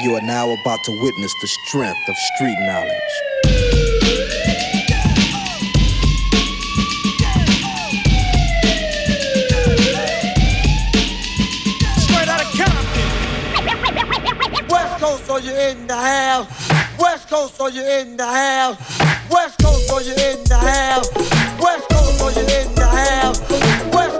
You are now about to witness the strength of street knowledge. West Coast, are you in the house? West Coast, are you in the house? West Coast, are you in the house? West Coast, are you in the house? West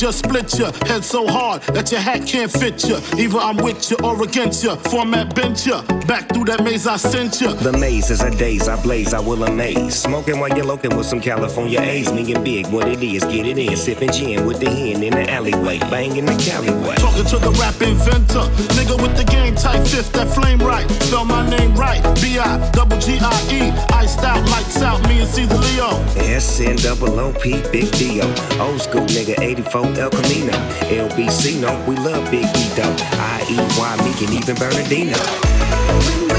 just split your head so hard that your hat can't fit you. Either I'm with you or against you. Format bent you. Back through that maze I sent you. The maze is a daze, I blaze, I will amaze. Smoking while you're loking with some California A's. Me and big, what it is, get it in. Sipping gin with the hen in the alleyway. Banging the Caliway. Talking to the rap inventor. Nigga with the game type fifth, that flame right. Spell my name right. B-I, double G-I-E. Iced out, lights out, me and Caesar Leo. SN double OP, big Dio. Old school nigga, 84 El Camino. LBC, no, we love Big E though. I-E-Y, me and even Bernardino.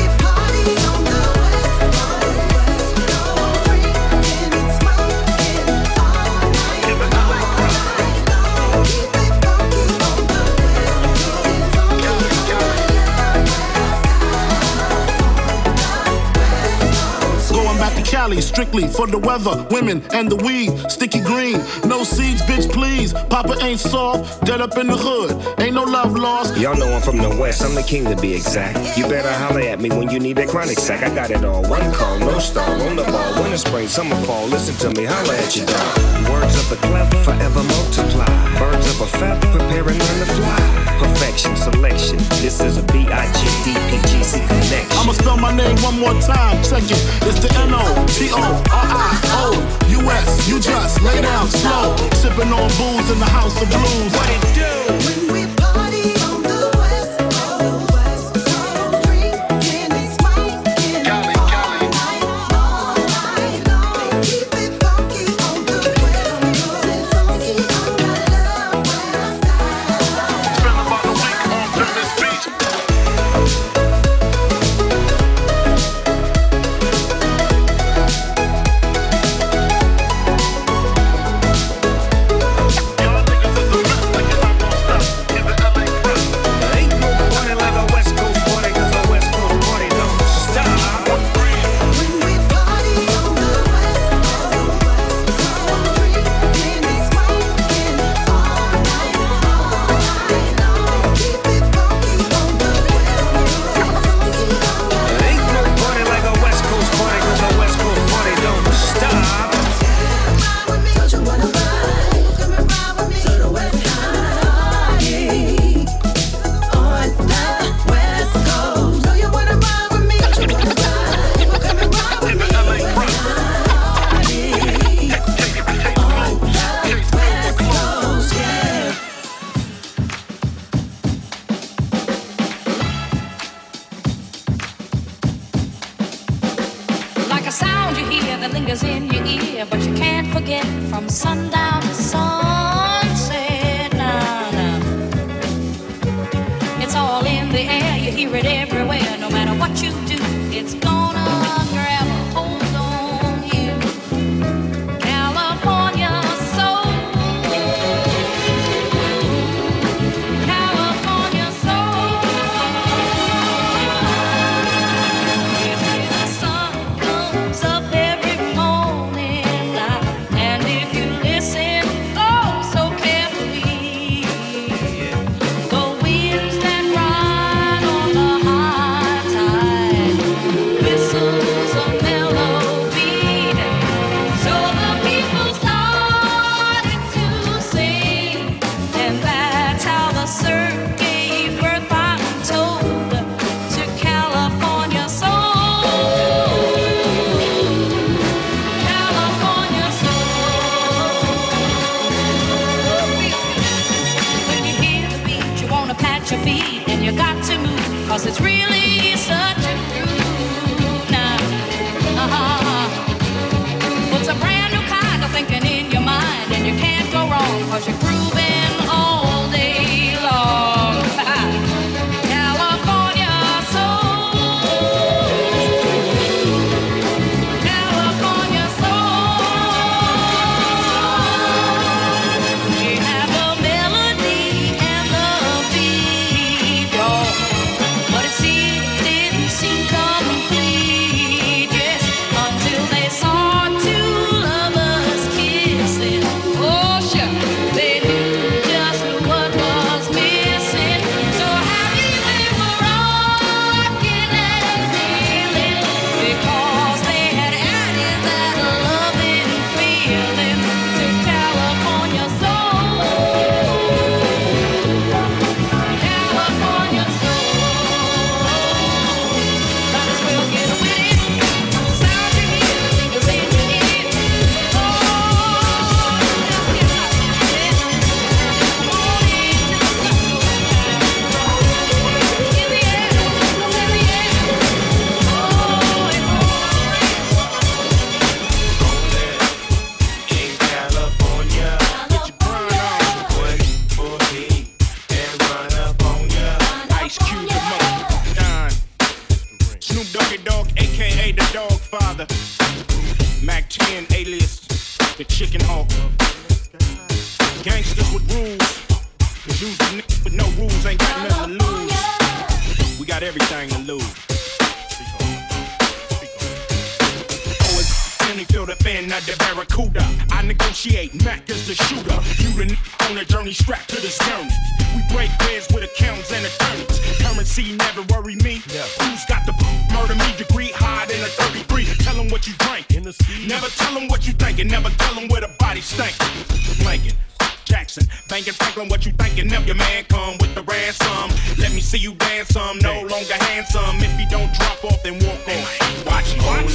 Cali, strictly for the weather, women, and the weed. Sticky green, no seeds, bitch, please. Papa ain't soft, dead up in the hood. Ain't no love lost. Y'all know I'm from the West, I'm the king to be exact. You better holler at me when you need that chronic sack. I got it all. One call, no star, on the ball. Winter, spring, summer, fall. Listen to me, holler at your dog. Words of the clever, forever multiply. Birds of a feather, preparing on the fly. Perfection, selection. This is a B-I-G-D-P-G-C connection. I'ma spell my name one more time. Check it. It's the N O T O R I O U S. You just lay down slow. Sipping on booze in the house of blues. What it do? It everywhere. No matter what you do, it's gonna grab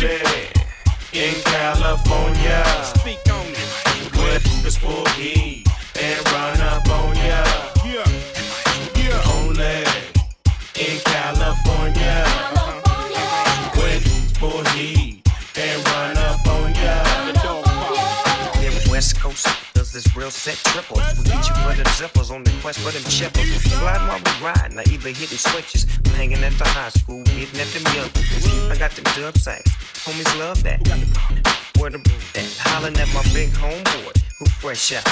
Watch it, watch it. in California. Speak on it. With the spooky and run up on ya. Yeah, yeah. Only in California. With spooky and run up on ya. Them West Coast does this real set triple. We get you for the on the quest for them chippers. Gliding while we riding, I either hitting switches. I'm hanging at the high school, getting at them young. I got them dub sacks, homies love that. Where the at? Hollering at my big homeboy, who fresh out.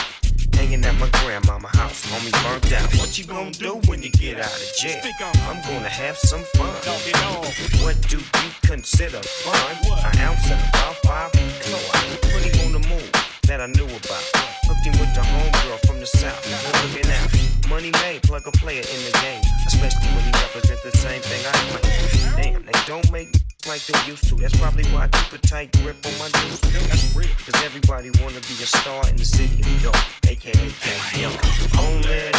Hanging at my grandmama house, homie burnt out. What you gonna do when you get out of jail? I'm gonna have some fun. Talk it on. What do you consider fun? An ounce and about five kilos. Put him on the move that I knew about. Hooked with the homegirl from the south. Looking out. Money made, plug a player in the game. Especially when he represent the same thing I claim. Damn, they don't make like they used to. That's probably why I keep a tight grip on my dudes. That's real. Cause everybody wanna be a star in the city of York, aka Young. Only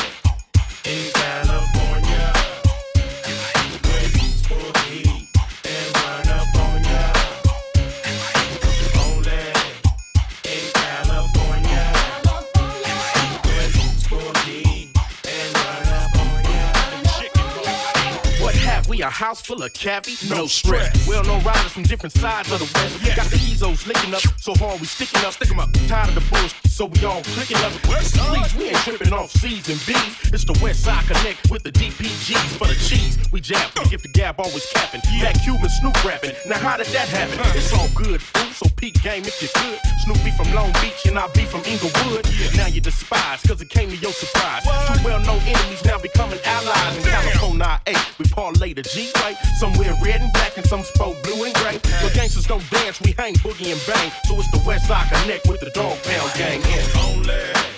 full of cabbie? No stress. Well known riders from different sides of the west. Got the Ezos licking up, so hard we sticking up. Stick 'em up. Tired of the bullshit, so we all clicking up. Please, we ain't tripping off C's and B's. It's the West Side Connect with the DPGs for the cheese. We jab, we give the gab always capping. That Cuban Snoop rapping. Now how did that happen? It's all good, fool, so peak game if you could. Snoopy from Long Beach and I be from Inglewood. Now you despise, cause it came to your surprise. Two well-known enemies now becoming allies. In California, A, we parlay the G right. Somewhere red and black and some spoke blue and gray. But gangsters don't dance, we hang boogie and bang. So it's the West Side Connect with the Dog Pound Gang. Yeah. Only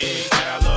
in California.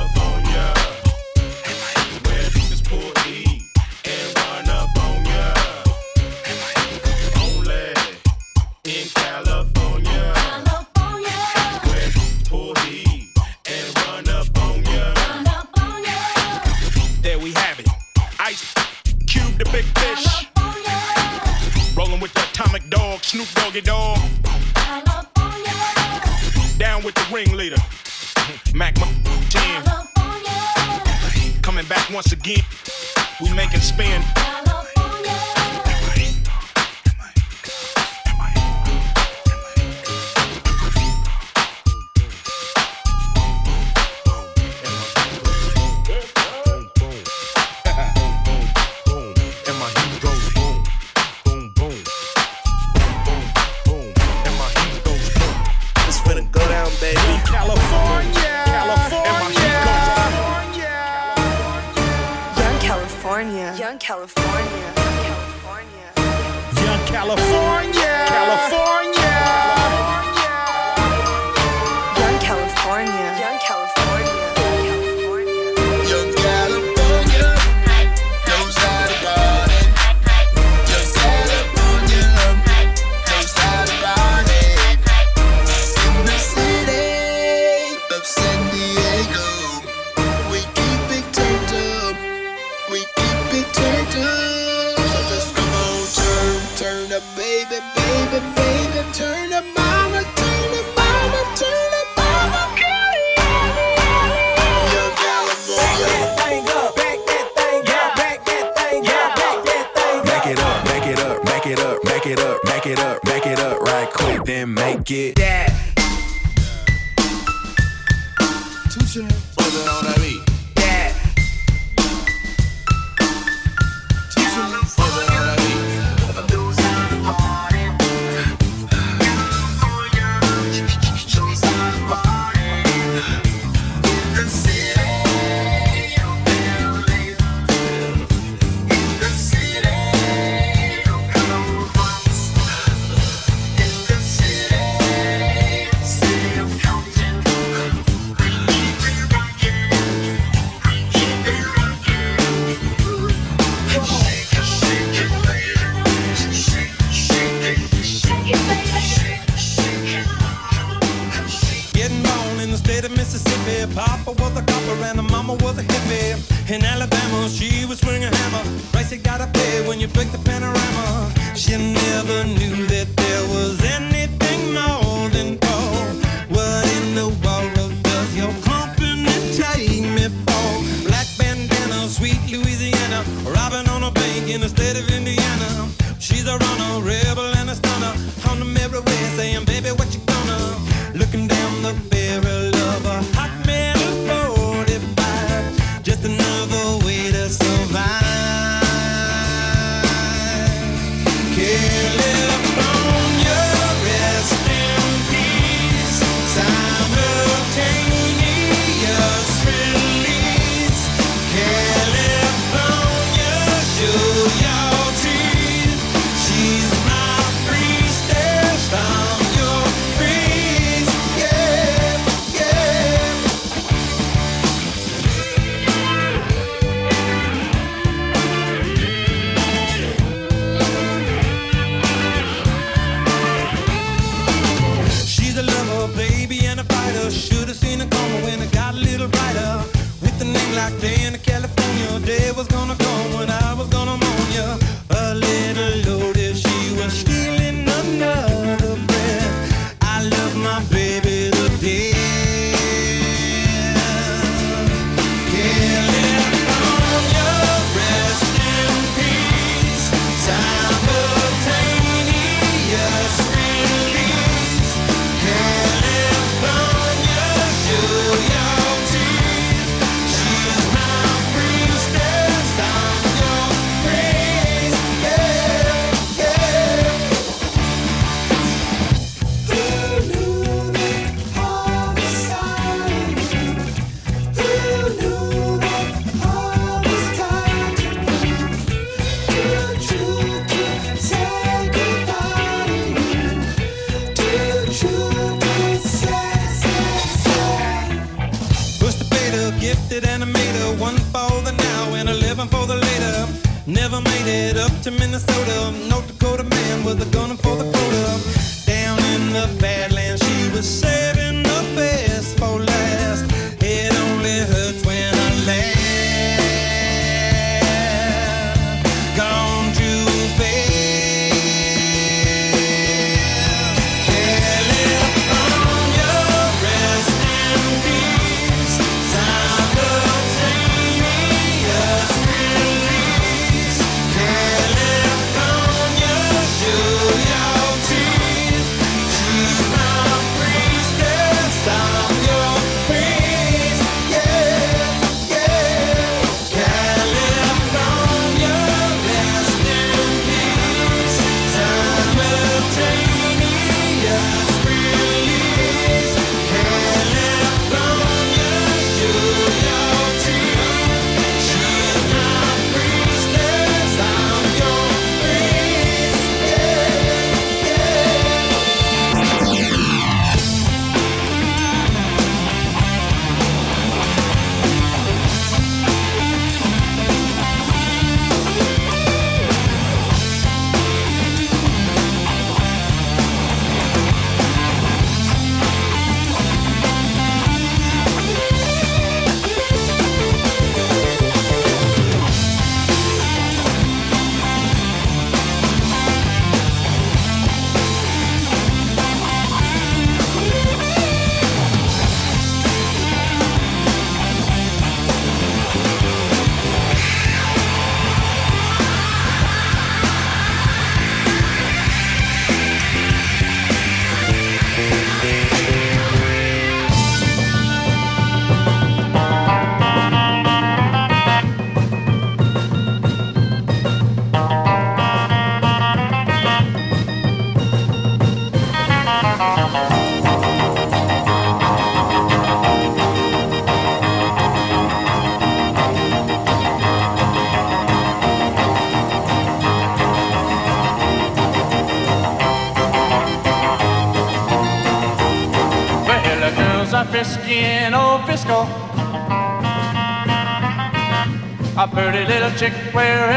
Pretty little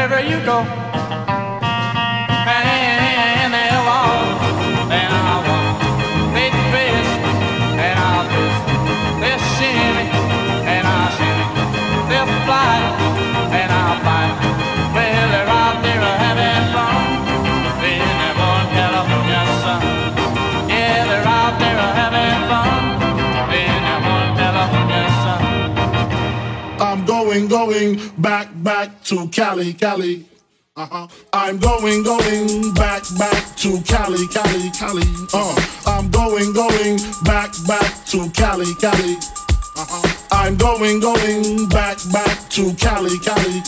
going, back, back to Cali, Cali. Uh-huh. I'm going, going back, back to Cali, Cali, Cali. Uh, I'm going, going back, back to Cali, Cali. Uh-huh. I'm going, going back, back to Cali, Cali.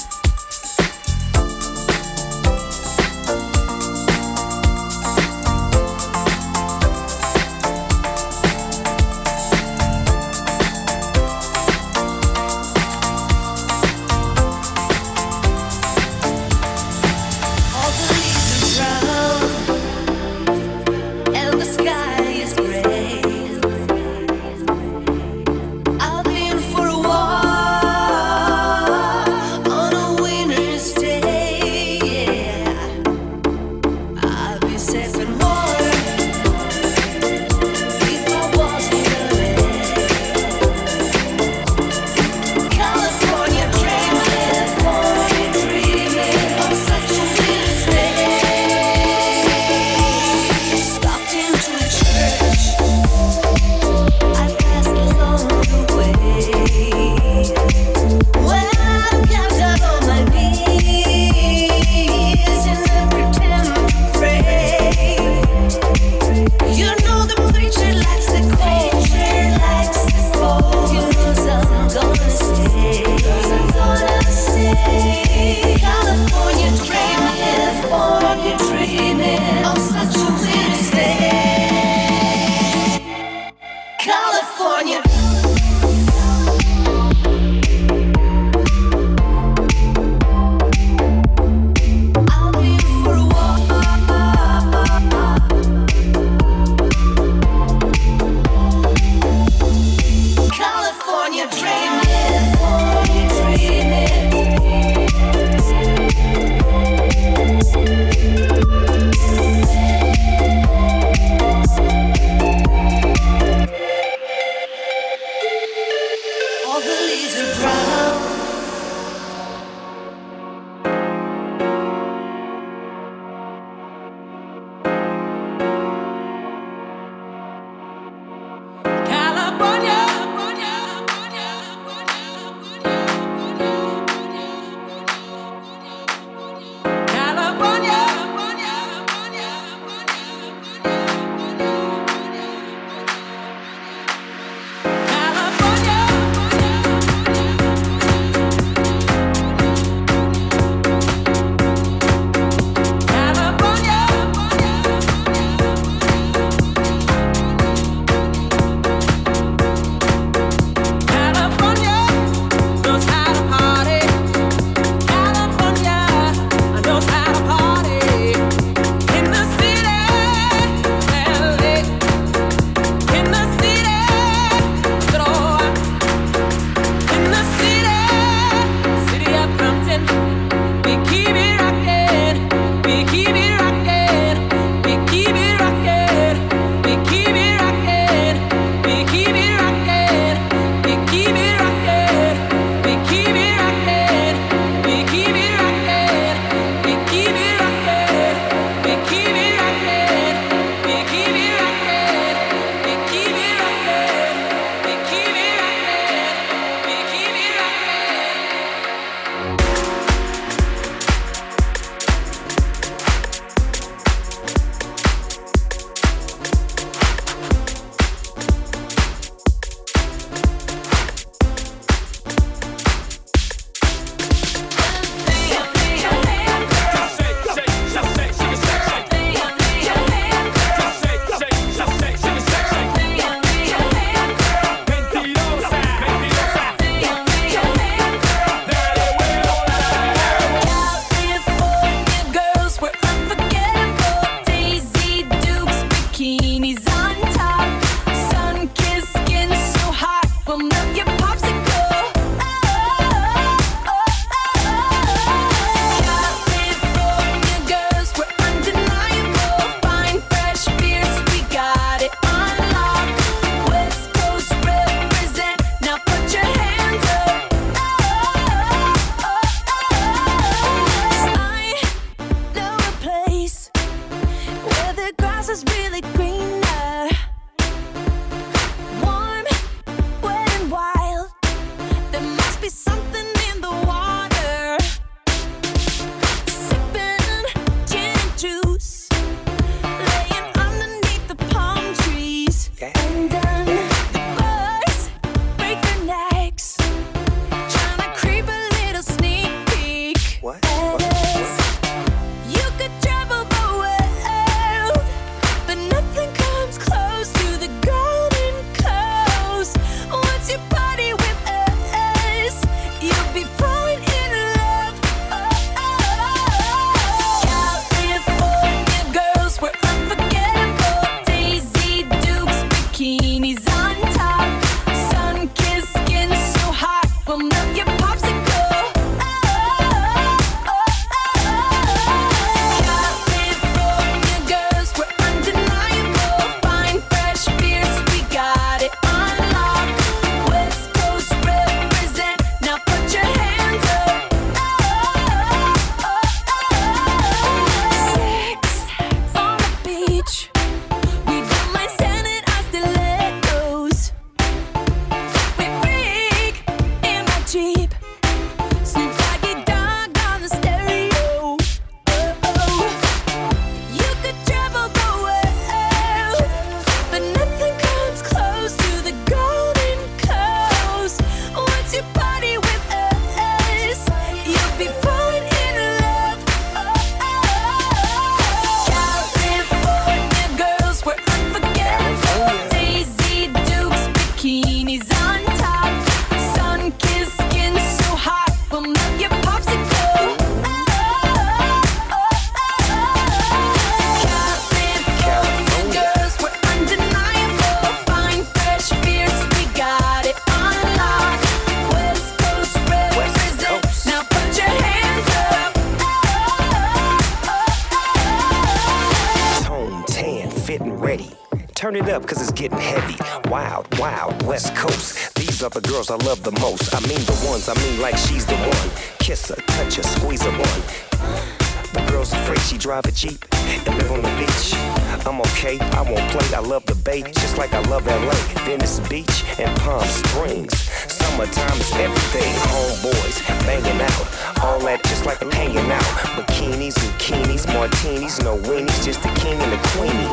Like I'm hanging out. Bikinis, bikinis, martinis, no weenies, just the king and the queenie.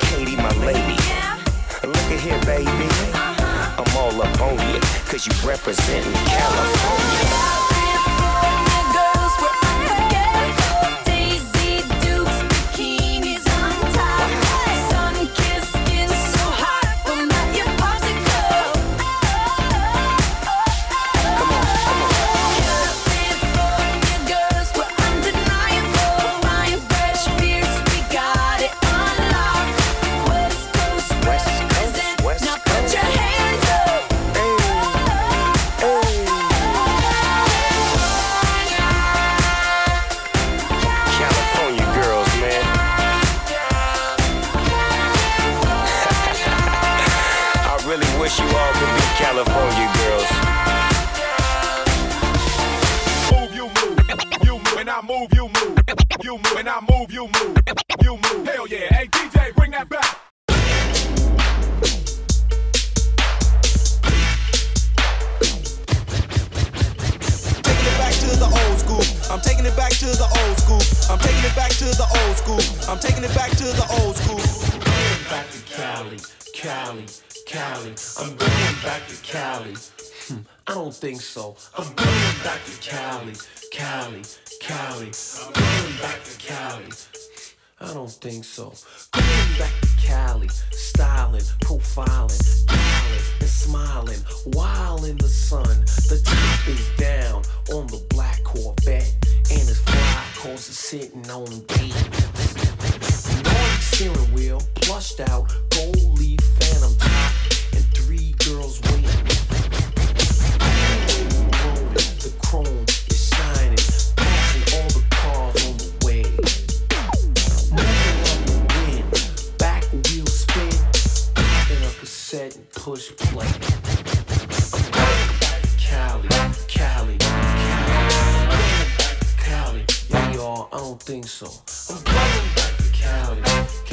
Katie, my lady. Look at here, baby. I'm all up on you, cause you representing California. Think so. I'm going back to Cali, Cali, Cali. I'm going back to Cali. I don't think so. Going back to Cali, styling, profiling, dialing, and smiling, while in the sun. The top is down on the black Corvette, and it's fly cause it's sitting on D. Nardi steering wheel, plushed out, gold leaf push play. Cali, Cali, Cali. Cali, y'all, I don't think so. I'm going back to Cali.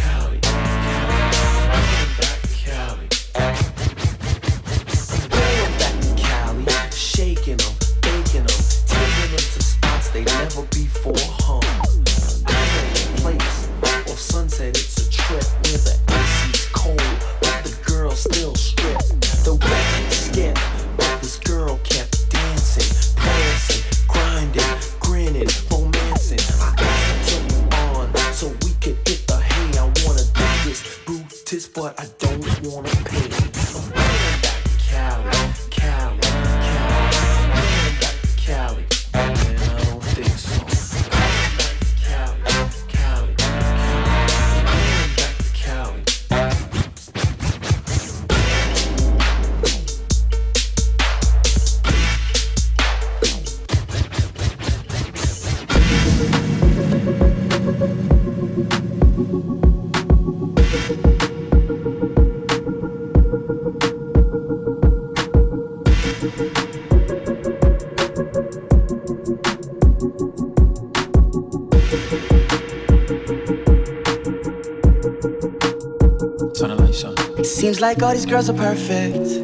Like all these girls are perfect.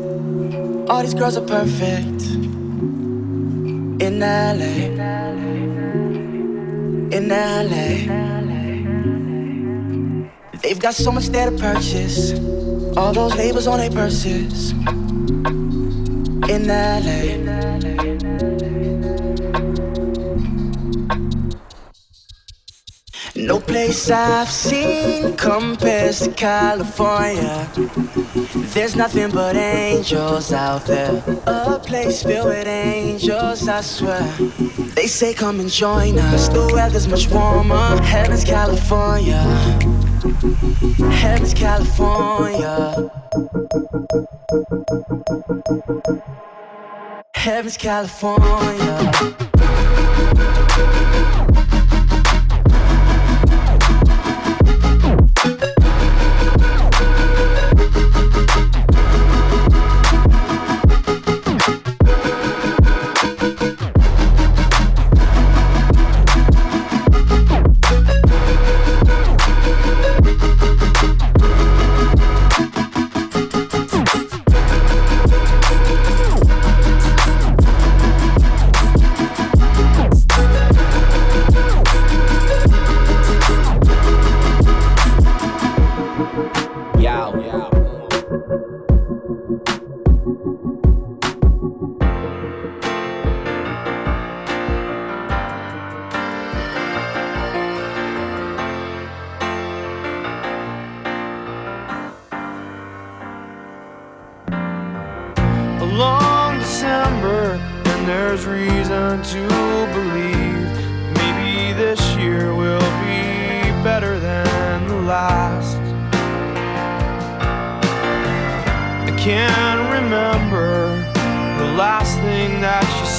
All these girls are perfect. In LA. In LA. They've got so much there to purchase. All those labels on their purses. In LA. Place I've seen compares to California. There's nothing but angels out there. A place filled with angels, I swear. They say, come and join us. The weather's much warmer. Heaven's California. Heaven's California. Heaven's California.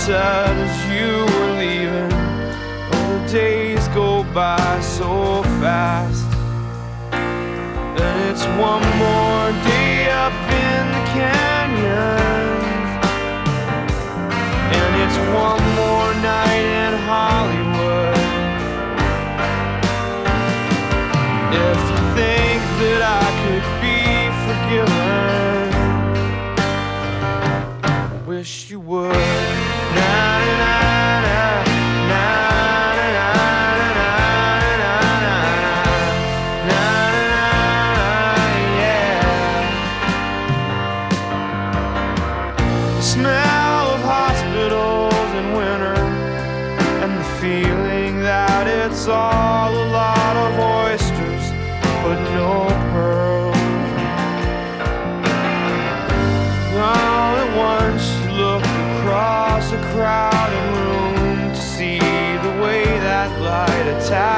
Said as you were leaving. Oh, days go by so fast. And it's one more day up in the canyons. And it's one more night in Hollywood. If you think that I could be forgiven, I wish you would down and I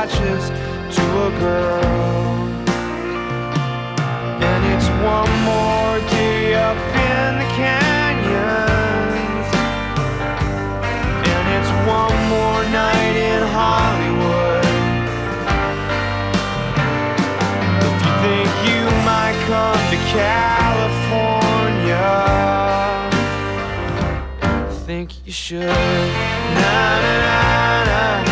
attaches to a girl. And it's one more day up in the canyons. And it's one more night in Hollywood. If you think you might come to California, think you should. Na na na na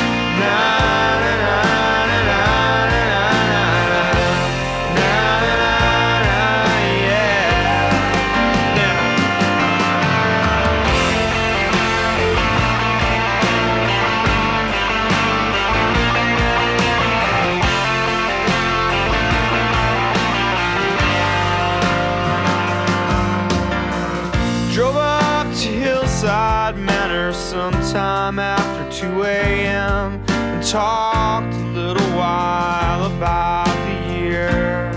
sometime after 2 a.m. talked a little while about the year.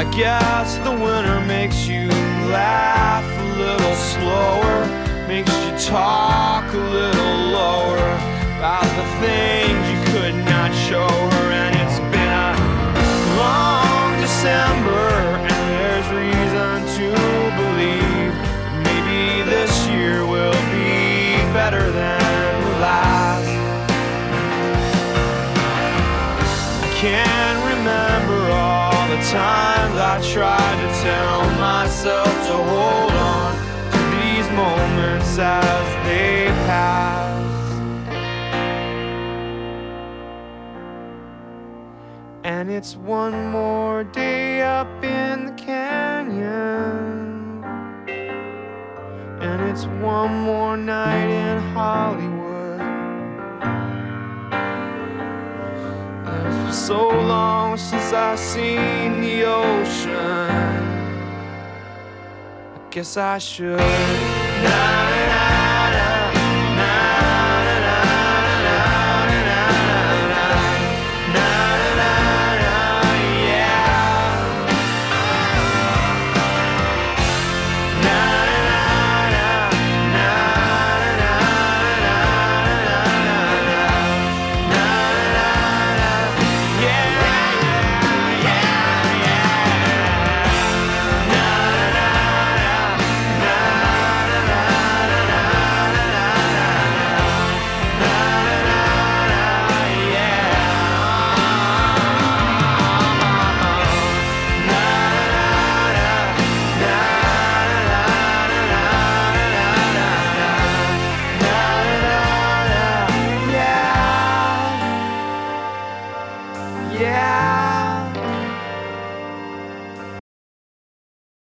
I guess the winter makes you laugh a little slower, makes you talk a little lower about the things you could not show her, and it's been a long December, and there's reason to believe maybe this year will be better than last. I can't remember all the times I tried to tell myself to hold on to these moments as they pass. And it's one more day up in the canyon. And it's one more night in Hollywood. And so long since I've seen the ocean. I guess I should. Na,